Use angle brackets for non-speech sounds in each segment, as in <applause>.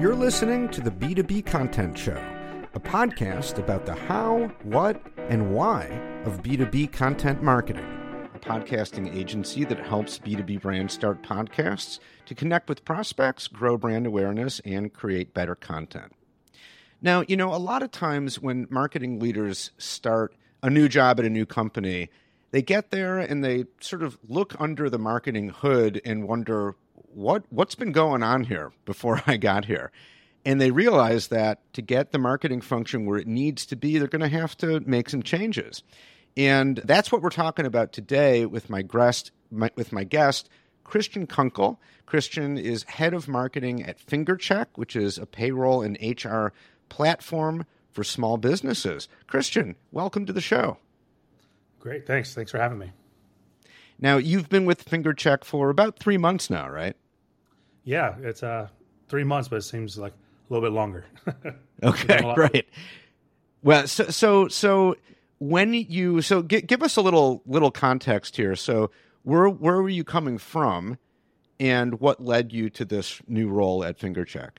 You're listening to the B2B Content Show, a podcast about the how, what, and why of B2B content marketing. A podcasting agency that helps B2B brands start podcasts to connect with prospects, grow brand awareness, and create better content. Now, you know, a lot of times when marketing leaders start a new job at a new company, they get there and they sort of look under the marketing hood and wonder what what's been going on here before <laughs> I got here. And they realize that to get the marketing function where it needs to be, they're going to have to make some changes. And that's what we're talking about today with my guest, my, with my guest, Christian Kunkle. Christian is head of marketing at FingerCheck, which is a payroll and HR platform for small businesses. Christian, welcome to the show. Great, thanks. Thanks for having me. Now, you've been with FingerCheck for about three months now, right? Yeah, it's uh, three months, but it seems like a little bit longer. <laughs> okay, right. Well, so so so when you so g- give us a little little context here. So where where were you coming from, and what led you to this new role at FingerCheck?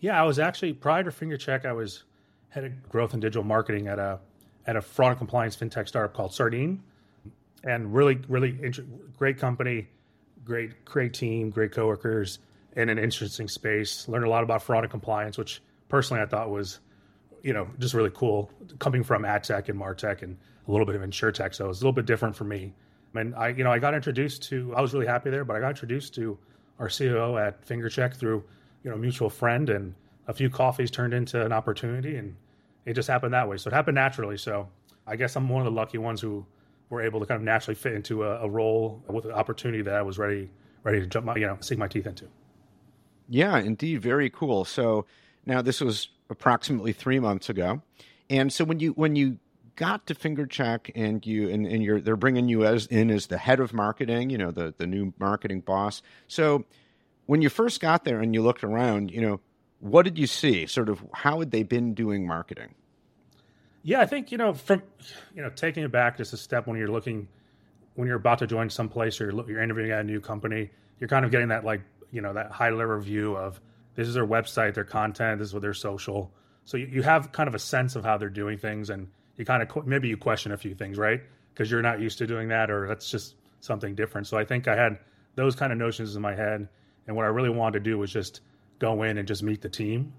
Yeah, I was actually prior to FingerCheck, I was head of growth and digital marketing at a at a fraud and compliance fintech startup called Sardine and really, really int- great company, great, great team, great coworkers, in an interesting space. Learned a lot about fraud and compliance, which personally I thought was, you know, just really cool. Coming from ad tech and martech and a little bit of insure tech, so it was a little bit different for me. And I, you know, I got introduced to. I was really happy there, but I got introduced to our CEO at FingerCheck through, you know, mutual friend, and a few coffees turned into an opportunity, and it just happened that way. So it happened naturally. So I guess I'm one of the lucky ones who were able to kind of naturally fit into a, a role with an opportunity that I was ready ready to jump my you know sink my teeth into. Yeah, indeed, very cool. So now this was approximately three months ago, and so when you when you got to FingerCheck and you and, and you're they're bringing you as in as the head of marketing, you know the the new marketing boss. So when you first got there and you looked around, you know what did you see? Sort of how had they been doing marketing? Yeah, I think you know from you know taking it back just a step when you're looking when you're about to join some place or you're, you're interviewing at a new company, you're kind of getting that like you know that high level view of this is their website, their content, this is what their social. So you, you have kind of a sense of how they're doing things, and you kind of maybe you question a few things, right? Because you're not used to doing that, or that's just something different. So I think I had those kind of notions in my head, and what I really wanted to do was just go in and just meet the team,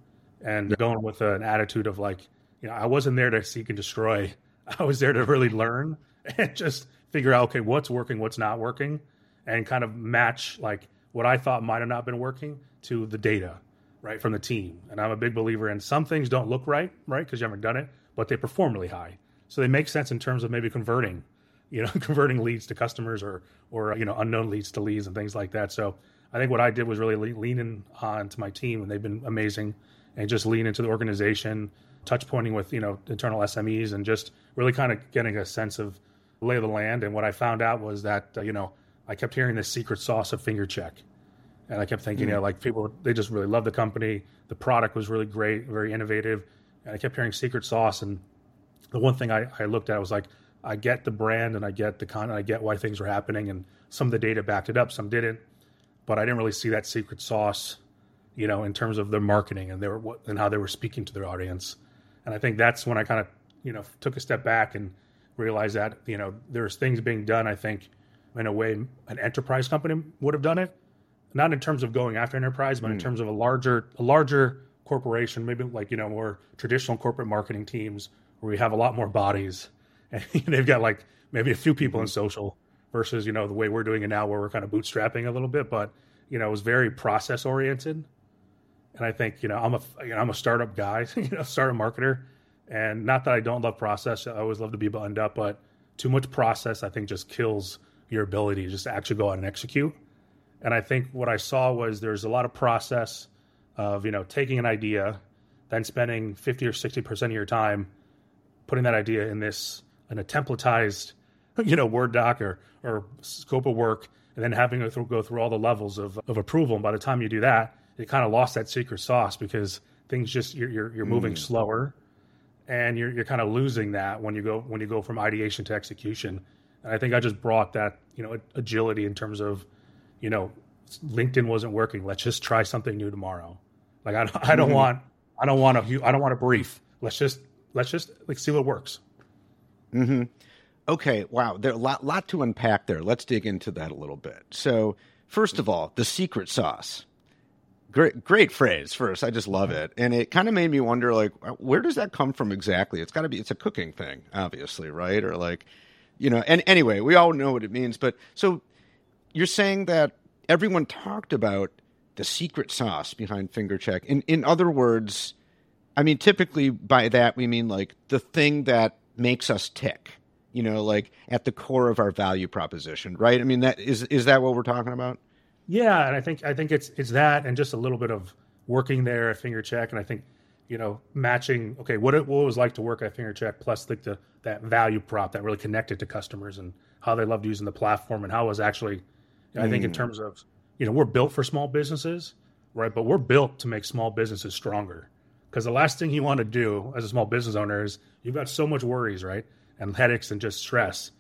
and going with an attitude of like you know, I wasn't there to seek and destroy. <laughs> I was there to really learn <laughs> and just figure out, okay, what's working, what's not working, and kind of match like what I thought might have not been working to the data, right, from the team. And I'm a big believer in some things don't look right, right, because you haven't done it, but they perform really high. So they make sense in terms of maybe converting, <laughs> you know, converting leads to customers or, or, you know, unknown leads to leads and things like that. So I think what I did was really leaning on to my team, and they've been amazing, and just lean into the organization touch pointing with you know internal SMEs and just really kind of getting a sense of lay of the land. And what I found out was that uh, you know I kept hearing the secret sauce of FingerCheck, and I kept thinking, mm. you know, like people they just really love the company. The product was really great, very innovative, and I kept hearing secret sauce. And the one thing I, I looked at was like, I get the brand and I get the content, I get why things were happening, and some of the data backed it up, some didn't, but I didn't really see that secret sauce, you know, in terms of their marketing and their what and how they were speaking to their audience. And I think that's when I kind of, you know, took a step back and realized that, you know, there's things being done, I think, in a way an enterprise company would have done it. Not in terms of going after enterprise, but mm. in hmm. terms of a larger a larger corporation, maybe like, you know, more traditional corporate marketing teams where we have a lot more bodies <laughs> and they've got like maybe a few people mm-hmm. in social versus, you know, the way we're doing it now where we're kind of bootstrapping a little bit, but you know, it was very process oriented and I think you know I'm a you know, I'm a startup guy, <laughs> you know, startup marketer, and not that I don't love process. I always love to be buttoned up, but too much process I think just kills your ability to just actually go out and execute. And I think what I saw was there's a lot of process of you know taking an idea, then spending fifty or sixty percent of your time putting that idea in this in a templatized <laughs> you know word doc or or scope of work, and then having to go through all the levels of of approval. And by the time you do that it kind of lost that secret sauce because things just you're you're, you're moving mm. slower, and you're you're kind of losing that when you go when you go from ideation to execution. And I think I just brought that you know agility in terms of, you know, LinkedIn wasn't working. Let's just try something new tomorrow. Like I, I don't mm-hmm. want, I don't want a, I don't want a brief. Let's just, let's just like see what works. Hmm. Okay. Wow. There a lot, lot to unpack there. Let's dig into that a little bit. So, first of all, the secret sauce. Great, great phrase. First, I just love it, and it kind of made me wonder, like, uh, where does that come from exactly? It's got to be, it's a cooking thing, obviously, right? Or like, you know. And anyway, we all know what it means. But so, you're saying that everyone talked about the secret sauce behind FingerCheck. In in other words, I mean, typically by that we mean like the thing that makes us tick. You know, like at the core of our value proposition, right? I mean, that is is that what we're talking about? Yeah, and I think I think it's it's that and just a little bit of working there at FingerCheck, and I think you know matching. Okay, what it what it was like to work at FingerCheck, plus like the that value prop that really connected to customers and how they loved using the platform and how it was actually. I think in mm. terms of you know we're built for small businesses, right? But we're built to make small businesses stronger. Because the last thing you want to do as a small business owner is you've got so much worries, right, and headaches and just stress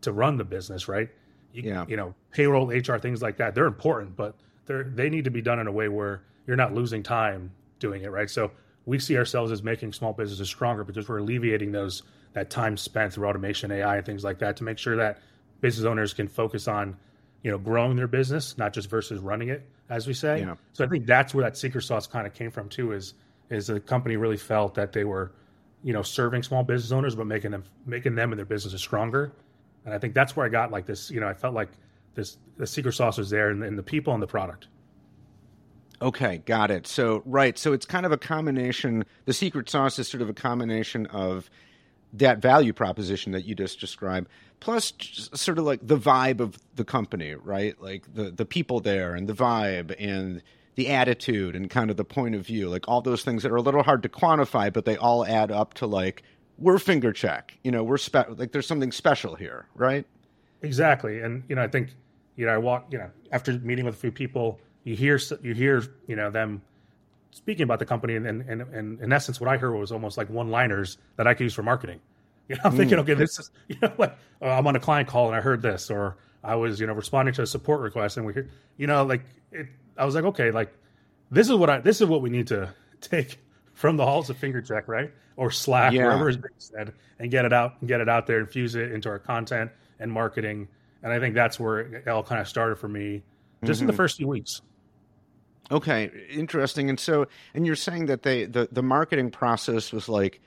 to run the business, right? You, yeah. you know, payroll, HR, things like that. They're important, but they're they need to be done in a way where you're not losing time doing it, right? So we see ourselves as making small businesses stronger because we're alleviating those that time spent through automation, AI, and things like that to make sure that business owners can focus on, you know, growing their business, not just versus running it, as we say. Yeah. So I think that's where that secret sauce kind of came from too. Is is the company really felt that they were, you know, serving small business owners, but making them making them and their businesses stronger and I think that's where I got like this. You know, I felt like this the secret sauce was there and, in the people and the product. Okay, got it. So right, so it's kind of a combination. The secret sauce is sort of a combination of that value proposition that you just described, plus sort of like the vibe of the company, right? Like the the people there and the vibe and the attitude and kind of the point of view, like all those things that are a little hard to quantify, but they all add up to like we're FingerCheck. You know, we're spe- like there's something special here, right? Exactly, and you know, I think you know, I walk, you know, after meeting with a few people, you hear you hear you know them speaking about the company, and and, and, in essence, what I heard was almost like one liners that I could use for marketing. <laughs> You know, I'm thinking, mm. okay, this is <laughs> you know, like oh, I'm on a client call and I heard this, or I was you know responding to a support request and we hear, you know, like it, I was like, okay, like this is what I this is what we need to <laughs> take from the halls of FingerCheck, right? Or Slack, yeah. wherever is being said, and get it out and get it out there, infuse it into our content and marketing. And I think that's where it all kind of started for me, just mm-hmm. in the mm-hmm. first few weeks. Okay, interesting. And so, and you're saying that they the the marketing process was like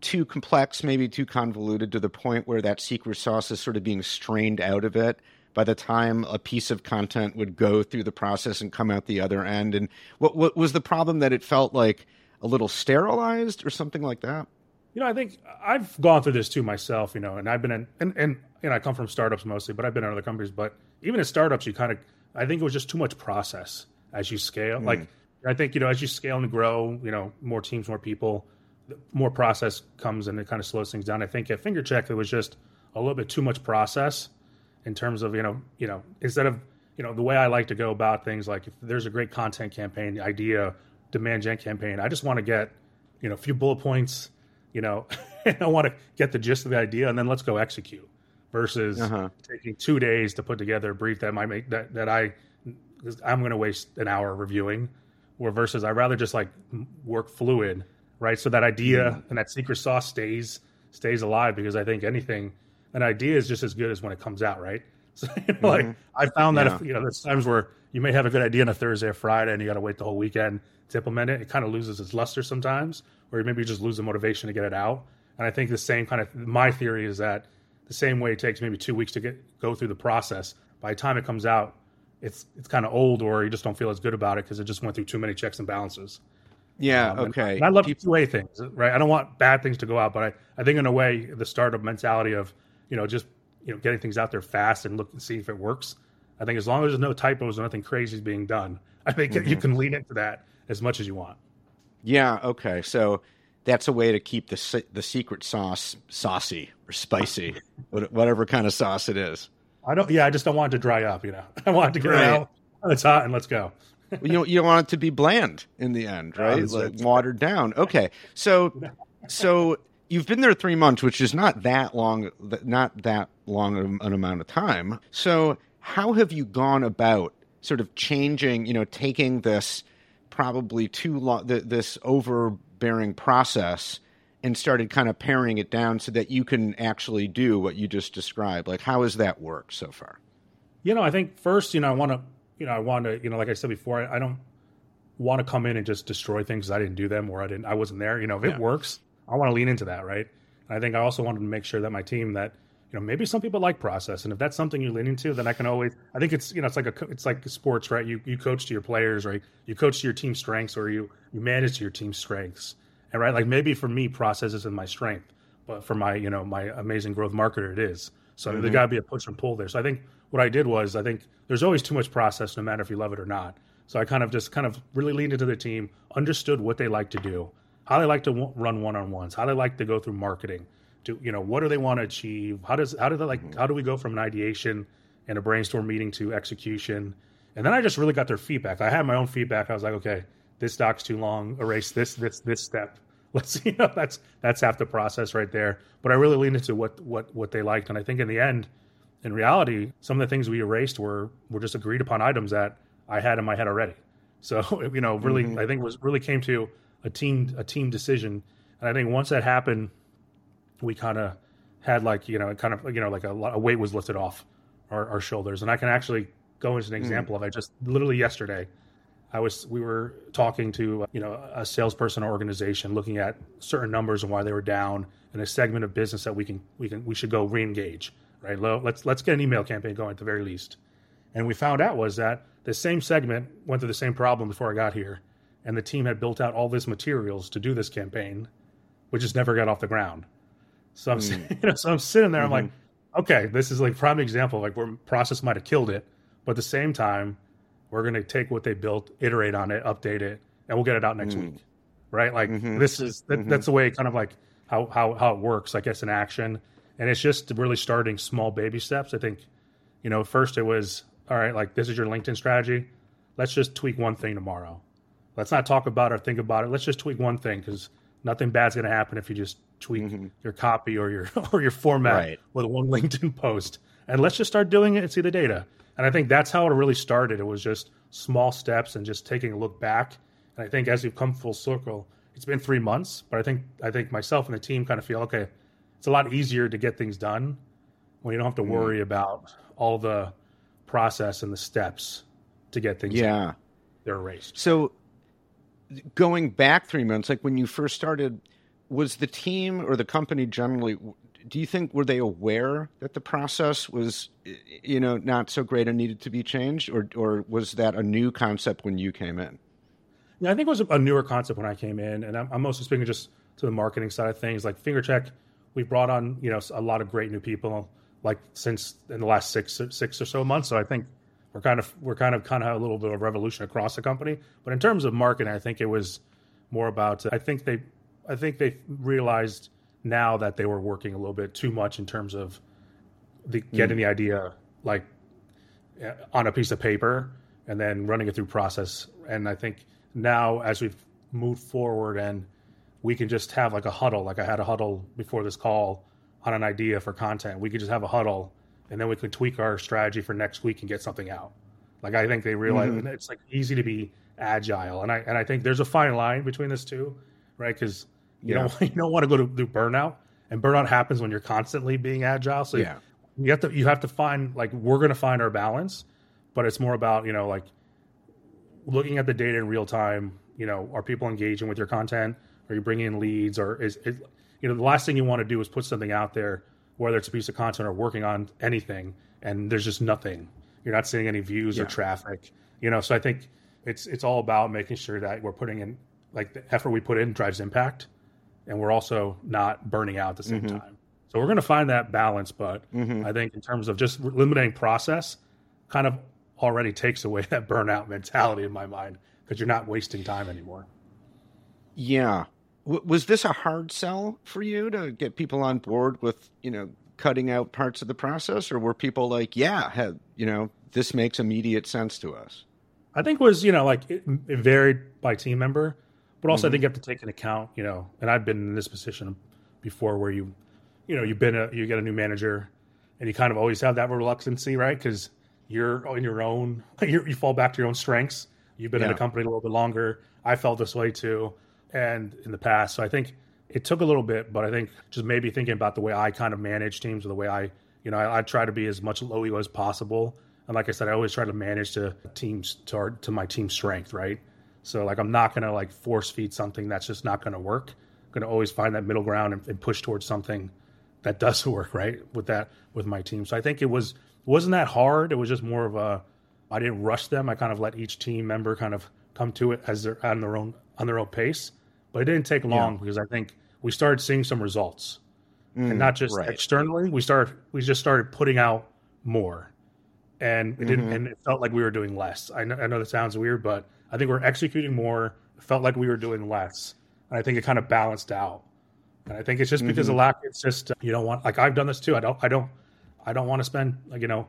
too complex, maybe too convoluted to the point where that secret sauce is sort of being strained out of it by the time a piece of content would go through the process and come out the other end. And what, what was the problem that it felt like a little sterilized or something like that? You know, I think I've gone through this too myself, you know, and I've been in, and, and, you know, I come from startups mostly, but I've been in other companies. But even in startups, you kind of, I think it was just too much process as you scale. Mm. Like, I think, you know, as you scale and grow, you know, more teams, more people, more process comes and it kind of slows things down. I think at FingerCheck, it was just a little bit too much process in terms of, you know, you know, instead of, you know, the way I like to go about things, like if there's a great content campaign, the idea demand gen campaign. I just want to get, you know, a few bullet points, you know, <laughs> and I want to get the gist of the idea and then let's go execute versus uh-huh. taking two days to put together a brief that might make that, that I, I'm going to waste an hour reviewing or versus I rather just like work fluid, right? So that idea mm and that secret sauce stays, stays alive because I think anything, an idea is just as good as when it comes out, right? <laughs> So, you know, mm-hmm. like I found that yeah. if, you know, there's times where you may have a good idea on a Thursday or Friday and you got to wait the whole weekend to implement it, it kind of loses its luster sometimes, or maybe you just lose the motivation to get it out. And I think the same kind of my theory is that the same way it takes maybe two weeks to get go through the process. By the time it comes out, it's it's kind of old, or you just don't feel as good about it because it just went through too many checks and balances. Yeah. Um, okay. And I love two way things, right? I don't want bad things to go out, but I, I think in a way the startup mentality of you know just you know getting things out there fast and look and see if it works. I think as long as there's no typos, and nothing crazy is being done. I think mm-hmm. you can lean into that as much as you want. Yeah. Okay. So that's a way to keep the the secret sauce saucy or spicy, <laughs> whatever kind of sauce it is. I don't. Yeah, I just don't want it to dry up. You know, <laughs> I want it to get right. out. It's hot, and let's go. you know, you don't want it to be bland in the end, right? like watered down. Okay. So, so you've been there three months, which is not that long, not that long an amount of time. So, how have you gone about sort of changing? You know, taking this probably too long th- this overbearing process and started kind of paring it down so that you can actually do what you just described. Like, how has that worked so far? You know, I think first, you know, I want to, you know, I want to, you know, like I said before, I, I don't want to come in and just destroy things I didn't do them or I didn't, I wasn't there. You know, if yeah. it works, I want to lean into that, right? And I think I also wanted to make sure that my team that you know maybe some people like process and if that's something you lean into then i can always i think it's you know it's like a it's like sports right? You you coach to your players right? You coach to your team strengths or you you manage to your team strengths. And right like maybe for me process isn't my strength but for my you know my amazing growth marketer it is. So mm-hmm. there got to be a push and pull there. So i think what i did was i think there's always too much process no matter if you love it or not. So i kind of just kind of really leaned into the team understood what they like to do how they like to run one-on-ones how they like to go through marketing do you know what do they want to achieve? How does how do they like mm-hmm. how do we go from an ideation and a brainstorm meeting to execution? And then i just really got their feedback. I had my own feedback. I was like okay this doc's too long. Erase this this this step. <laughs> Let's you know that's that's half the process right there. But i really leaned into what what what they liked. And i think in the end in reality some of the things we erased were were just agreed upon items that i had in my head already. <laughs> So you know really mm-hmm. i think was really came to a team a team decision. And i think once that happened we kind of had like you know kind of you know like a, a weight was lifted off our, our, shoulders and i can actually go into an hmm. example mm. of it just literally yesterday i was we were talking to you know a salesperson or organization looking at certain numbers and why they were down in a segment of business that we can we can we should go re-engage right let's let's get an email campaign going at the very least and we found out was that the same segment went through the same problem before i got here and the team had built out all this materials to do this campaign which just never got off the ground so I'm, mm. <laughs> you know, so I'm sitting there. Mm-hmm. I'm like, mm-hmm. okay, this is like prime example. Like where process might have killed it, but at the same time, we're going to take what they built, iterate on it, update it, and we'll get it out next mm. week. Right? Like mm-hmm. this is that, mm-hmm. that's the way kind of like how how how it works. I guess in action, and it's just really starting small baby steps. I think, you know, first it was all right. Like this is your LinkedIn strategy. Let's just tweak one thing tomorrow. Let's not talk about it or think about it. Let's just tweak one thing because nothing bad's going to happen if you just tweak mm-hmm. your copy or your <laughs> or your format right. with one LinkedIn post. And let's just start doing it and see the data. And I think that's how it really started. It was just small steps and just taking a look back. And I think as we've come full circle, it's been three months, but I think I think myself and the team kind of feel okay. It's a lot easier to get things done when you don't have to mm-hmm. worry mm. about all the process and the steps to get things. Yeah, done. they're erased. So going back three months, like when you first started, was the team or the company generally? Do you think were they aware that the process was, you know, not so great and needed to be changed, or or was that a new concept when you came in? Yeah, I think it was a newer concept when I came in, and I'm, I'm mostly speaking just to the marketing side of things. Like FingerCheck, we brought on you know a lot of great new people, like since in the last six six or so months. So I think we're kind of we're kind of kind of a little bit of revolution across the company. But in terms of marketing, I think it was more about. I think they, I think they realized now that they were working a little bit too much in terms of the getting mm. the idea like on a piece of paper and then running it through process. And I think now as we've moved forward and we can just have like a huddle, like I had a huddle before this call on an idea for content. We could just have a huddle and then we could tweak our strategy for next week and get something out. Like I think they realize mm-hmm. it's like easy to be agile, and I and I think there's a fine line between this two, right? Because you yeah. don't <laughs> you don't want to go to do burnout, and burnout happens when you're constantly being agile. So yeah. you have to you have to find like we're going to find our balance, but it's more about you know like looking at the data in real time. You know, are people engaging with your content? Are you bringing in leads? Or is, it, you know the last thing you want to do is put something out there whether it's a piece of content or working on anything, and there's just nothing. You're not seeing any views yeah. or traffic. You know, so I think it's it's all about making sure that we're putting in like the effort we put in drives impact, and we're also not burning out at the same mm-hmm. time. So we're going to find that balance, but mm-hmm. I think in terms of just limiting process, kind of already takes away <laughs> that burnout mentality in my mind because you're not wasting time anymore. Yeah, was this a hard sell for you to get people on board with you know cutting out parts of the process, or were people like, yeah, have, you know, this makes immediate sense to us? I think was you know like it, it varied by team member, but also mm-hmm. I think you have to take into account you know, and I've been in this position before where you, you know, you've been a you get a new manager, and you kind of always have that reluctancy, right? Because you're in your own, <laughs> you you fall back to your own strengths You've been Yeah. in a company a little bit longer. I felt this way too, and in the past. So I think it took a little bit, but I think just maybe thinking about the way I kind of manage teams or the way I, you know, I, I try to be as much low ego as possible. And like I said, I always try to manage to teams to, our, to my team's strength, right? So like I'm not gonna like force feed something that's just not gonna work. I'm gonna always find that middle ground and, and push towards something that <laughs> does work, right? With that with my team. So I think it was wasn't that hard. It was just more of a I didn't rush them. I kind of let each team member kind of come to it as they're on their own on their own pace. But it didn't take long because I think we started seeing some results. and not just Mm, right. externally. We started we just started putting out more. And it didn't Mhm. and it felt like we were doing less. I know, I know that sounds weird, but I think we're executing more. It felt like we were doing less. And I think it kind of balanced out. And I think it's just because Mm-hmm. of lack. It's just uh, you don't want like I've done this too. I don't I don't I don't want to spend like you know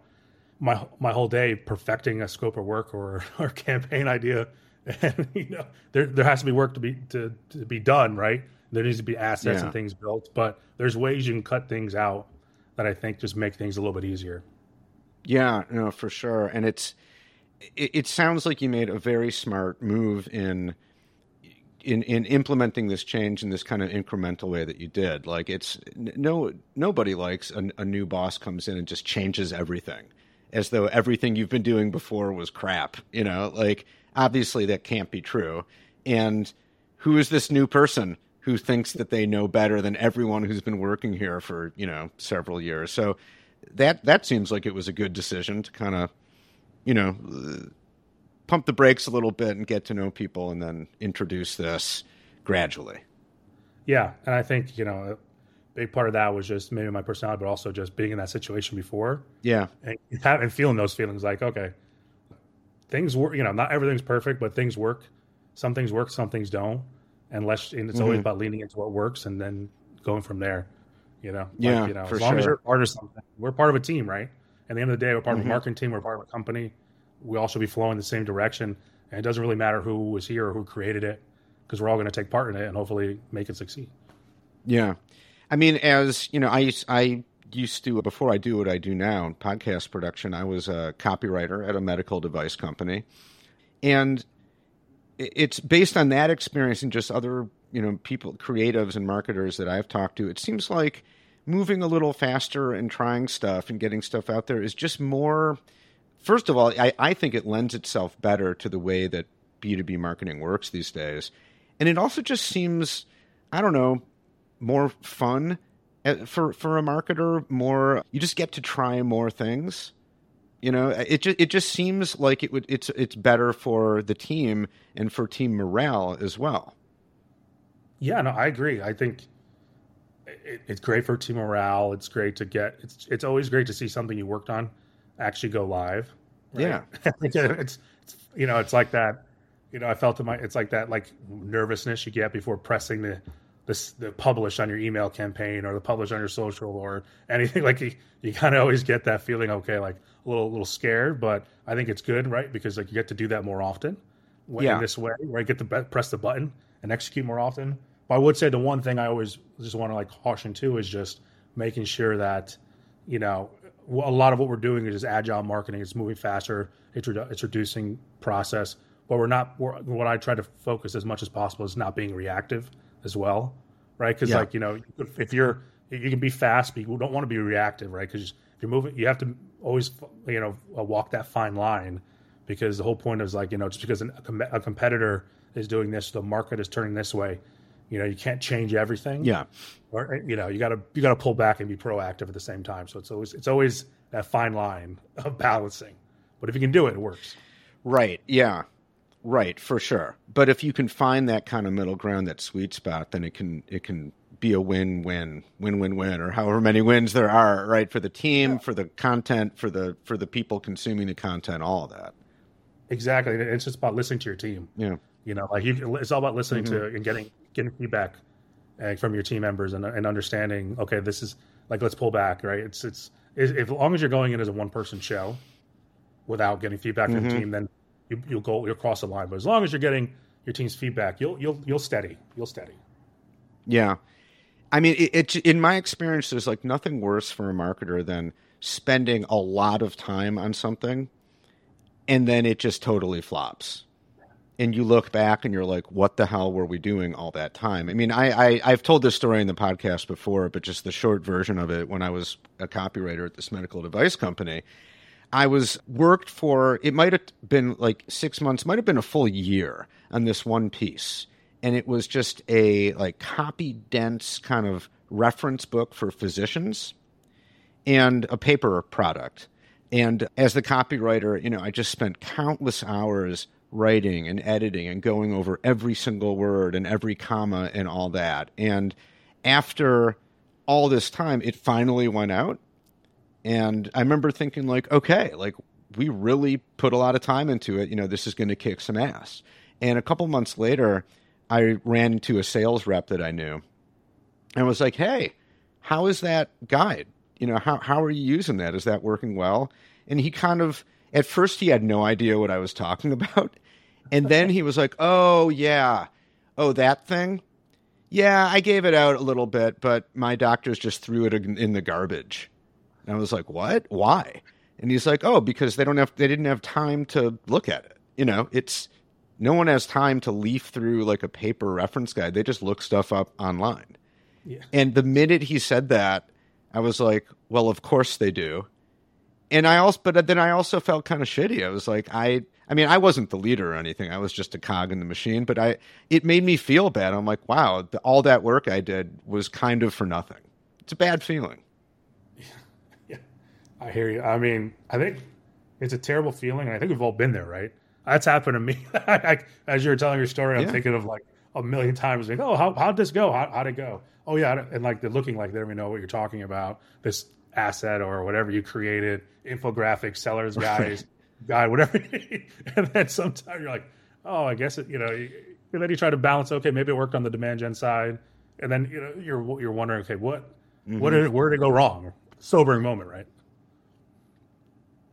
my my whole day perfecting a scope of work or <laughs> or campaign idea. And <laughs> you know there there has to be work to be to, to be done, right? There needs to be assets Yeah. and things built, but there's ways you can cut things out that I think just make things a little bit easier. Yeah, no, for sure. And it's it, it sounds like you made a very smart move in in in implementing this change in this kind of incremental way that you did. Like it's no nobody likes a, a new boss comes in and just changes everything as though everything you've been doing before was crap, you know? Like obviously that can't be true. And who is this new person who thinks that they know better than everyone who's been working here for, you know, several years? So that that seems like it was a good decision to kind of, you know, pump the brakes a little bit and get to know people, and then introduce this gradually. Yeah, and I think you know a big part of that was just maybe my personality, but also just being in that situation before Yeah, and having feeling those feelings like okay, things work. You know, not everything's perfect, but things work. Some things work, some things don't. And let's and it's always Mhm. about leaning into what works and then going from there. You know, Yeah, you know, as long as you're part of something, we're part of a team, right? At the end of the day, we're part of Mhm. a marketing team, we're part of a company. We all should be flowing the same direction, and it doesn't really matter who was here or who created it, because we're all going to take part in it and hopefully make it succeed. yeah. I mean, as you know, I used- I used to before I do what I do now in podcast production. I was a copywriter at a medical device company, and it's based on that experience and just other you know people, creatives and marketers that I've talked to. It seems like moving a little faster and trying stuff and getting stuff out there is just more. First of all, I, I think it lends itself better to the way that B2B marketing works these days. And it also just seems, I don't know, more fun uh, for, for a marketer. More, you just get to try more things. You know, it just, it just seems like it would, it's, it's better for the team and for team morale as well. Yeah, no, I agree. I think it, it's great for team morale. It's great to get. It's it's always great to see something you worked on actually go live. Yeah. <laughs> it's, it's you know it's like that. You know, I felt in my it's like that like nervousness you get before pressing the the, the publish on your email campaign or the publish on your social or anything <laughs> like you, you kind of always get that feeling okay like a little little scared but i think it's good right because like you get to do that more often when- Yeah. in this way where you get to press the button and execute more often but i would say the one thing i always just want to like caution too is just making sure that you know a lot of what we're doing is just agile marketing. It's moving faster. It's, redu- it's reducing process. But we're not we're, what i try to focus as much as possible is not being reactive as well right? Because Yeah. like you know if, if you're you can be fast but you don't want to be reactive right? Because if you're moving you have to always you know uh, walk that fine line because the whole point is like you know just because an, a, com- a competitor is doing this the market is turning this way you know you can't change everything Yeah. or you know you got to you got to pull back and be proactive at the same time so it's always it's always that fine line <laughs> of balancing but if you can do it it works Right. Yeah. Right. For sure. But if you can find that kind of middle ground, that sweet spot, then it can it can be a win win win win win or however many wins there are. Right for the team, for the content, for the for the people consuming the content, all of that. exactly it's just about listening to your team Yeah. you know like you it's all about listening to Mm-hmm. and getting getting feedback uh, from your team members and, and understanding okay this is like let's pull back right it's it's if, as long as you're going in as a one person show without getting feedback from Mhm. the team then you, you'll go you'll cross the line but as long as you're getting your team's feedback you'll you'll you'll steady you'll steady Yeah. I mean, it, it in my experience, there's like nothing worse for a marketer than spending a lot of time on something, and then it just totally flops. And you look back and you're like, what the hell were we doing all that time? I mean, I, I have told this story in the podcast before, but just the short version of it. When I was a copywriter at this medical device company, I was worked for it might have been like six months, might have been a full year on this one piece, and it was just a like copy dense kind of reference book for physicians and a paper product. And as the copywriter, you know, I just spent countless hours writing and editing and going over every single word and every comma and all that. And after all this time, it finally went out. And I remember thinking, like, okay, like we really put a lot of time into it. You know, this is going to kick some ass. And a couple months later, I ran into a sales rep that I knew and was like, hey, how is that guide? You know, how, how are you using that? Is that working well? And he kind of, at first, he had no idea what I was talking <laughs> about. And then he was like, "Oh yeah, oh that thing." Yeah, I gave it out a little bit, but my doctors just threw it in the garbage. And I was like, "What? Why?" And he's like, "Oh, because they don't have they didn't have time to look at it. You know, it's no one has time to leaf through like a paper reference guide. They just look stuff up online." Yeah. And the minute he said that, I was like, "Well, of course they do." And I also but then I also felt kind of shitty. I was like, I I mean, I wasn't the leader or anything. I was just a cog in the machine, but I it made me feel bad. I'm like, wow, the, all that work I did was kind of for nothing. It's a bad feeling. <laughs> Yeah, I hear you. I mean, I think it's a terrible feeling, and I think we've all been there, right? That's happened to me. <laughs> As you were telling your story, I'm yeah. thinking of like a million times, like, oh, how how'd this go? How, how'd it go? Oh yeah, and like they're looking like they don't even know what you're talking about. This asset or whatever you created, infographics, sellers <laughs> guys guy, whatever. <laughs> and then sometimes you're like, oh, I guess it, you know, and then you try to balance. Okay, maybe it worked on the demand gen side, and then you know you're you're wondering, okay, what mm-hmm. what did where did it go wrong? Sobering moment, right?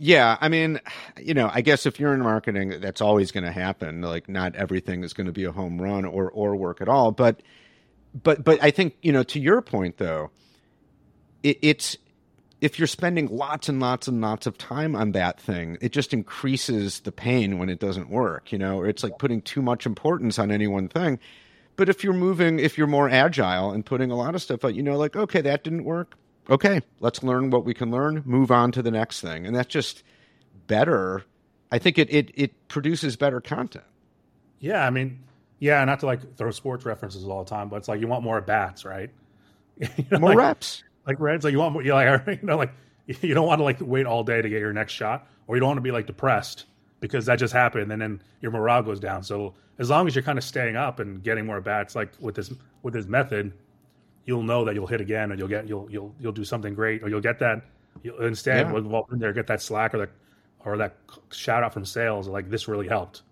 Yeah, I mean, you know, I guess if you're in marketing, that's always going to happen. Like, not everything is going to be a home run or or work at all. But, but, but I think you know, to your point though, it, it's if you're spending lots and lots and lots of time on that thing, it just increases the pain when it doesn't work, you know, or it's like putting too much importance on any one thing. But if you're moving, if you're more agile and putting a lot of stuff out, you know, like, okay, that didn't work. Okay, let's learn what we can learn, move on to the next thing. And that's just better. I think it, it, it produces better content. Yeah. I mean, yeah, not to like throw sports references all the time, but it's like you want more bats, right? <laughs> you know, more like, reps like Reds, like you want you like <laughs> you know like you don't want to like wait all day to get your next shot, or you don't want to be like depressed because that just happened and then your morale goes down. So as long as you're kind of staying up and getting more bats, like with this with this method, you'll know that you'll hit again, and you'll get you'll you'll you'll do something great, or you'll get that. You'll instead yeah. while in there get that slack or that or that shout out from sales, like this really helped,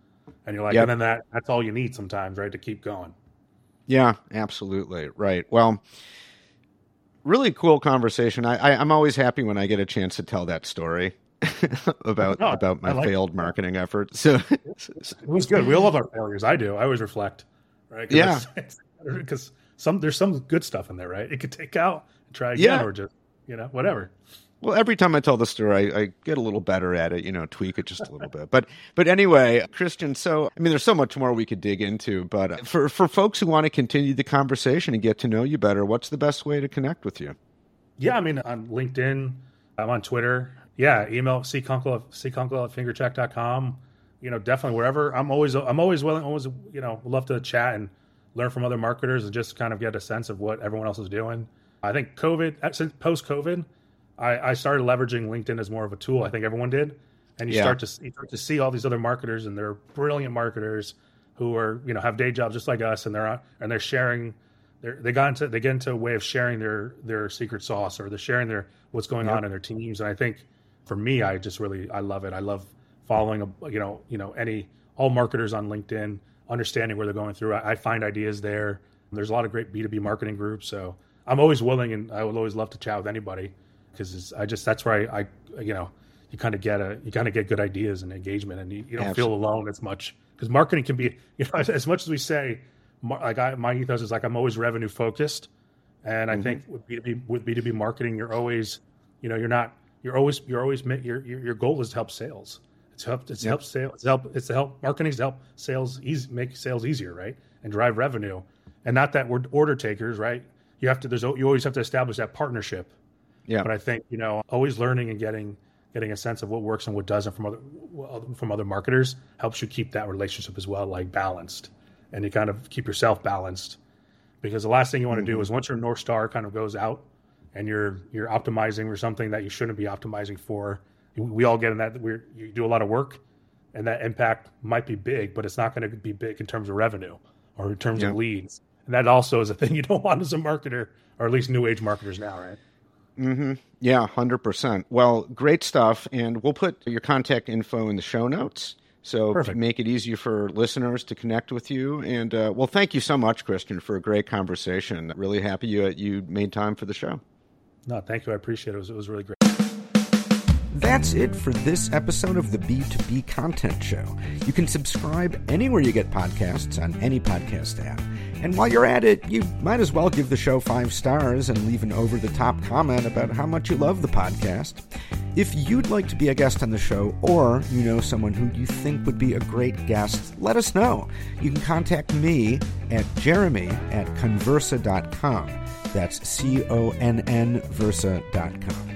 and you're like, yep. and then that that's all you need sometimes, right, to keep going. Yeah, absolutely right. Well really cool conversation. I, I am always happy when I get a chance to tell that story <laughs> about no, about my like failed it. marketing effort. So <laughs> it was good. We all love our failures. I do. I always reflect, right? Yeah, <laughs> because some there's some good stuff in there, right? It could take out and try again, yeah. or just you know whatever. Well, every time I tell the story, I, I, get a little better at it, you know, tweak it just a little bit. But but anyway, Christian, so I mean there's so much more we could dig into, but for for folks who want to continue the conversation and get to know you better, what's the best way to connect with you? Yeah, I mean on LinkedIn, I'm on Twitter. Yeah, email ckunkle ckunkle at fingercheck.com. You know, definitely wherever. I'm always I'm always willing always, you know, love to chat and learn from other marketers and just kind of get a sense of what everyone else is doing. I think COVID since post COVID I, I started leveraging LinkedIn as more of a tool. I think everyone did, and you yeah. start to you start to see all these other marketers, and they're brilliant marketers who are you know have day jobs just like us, and they're on, and they're sharing. They're, they got into they get into a way of sharing their their secret sauce, or they're sharing their what's going yep. on in their teams. And I think for me, I just really I love it. I love following a, you know you know any all marketers on LinkedIn, understanding where they're going through. I, I find ideas there. There's a lot of great B two B marketing groups, so I'm always willing and I would always love to chat with anybody because I just that's where I, I you know you kind of get a you kind of get good ideas and engagement and you, you don't Absolutely. feel alone as much because marketing can be <laughs> you know as, as much as we say like I, my ethos is like I'm always revenue focused and I mm-hmm. think with B2B with B2B marketing you're always you know you're not you're always you're always your your, your goal is to help sales It's help. It's yep. help sales. It's help. It's to help marketing. to help sales easy, make sales easier, right, and drive revenue. And not that we're order takers, right? You have to. There's you always have to establish that partnership. Yeah. But I think you know always learning and getting getting a sense of what works and what doesn't from other from other marketers helps you keep that relationship as well, like balanced, and you kind of keep yourself balanced. Because the last thing you want to mm-hmm. do is once your north star kind of goes out, and you're you're optimizing for something that you shouldn't be optimizing for we all get in that we you do a lot of work and that impact might be big but it's not going to be big in terms of revenue or in terms yeah. of leads and that also is a thing <laughs> you don't want as a marketer or at least new age marketers now right mm-hmm. yeah 100% well great stuff and we'll put your contact info in the show notes so Perfect. make it easier for listeners to connect with you. And uh, well, thank you so much, Christian, for a great conversation. Really happy you you made time for the show. No, thank you. I appreciate it. It was, it was really great. That's it for this episode of the B2B Content Show. You can subscribe anywhere you get podcasts on any podcast app. And while you're at it, you might as well give the show five stars and leave an over the top comment about how much you love the podcast. If you'd like to be a guest on the show, or you know someone who you think would be a great guest, let us know. You can contact me at jeremy at connversa.com. That's C O N N Versa.com.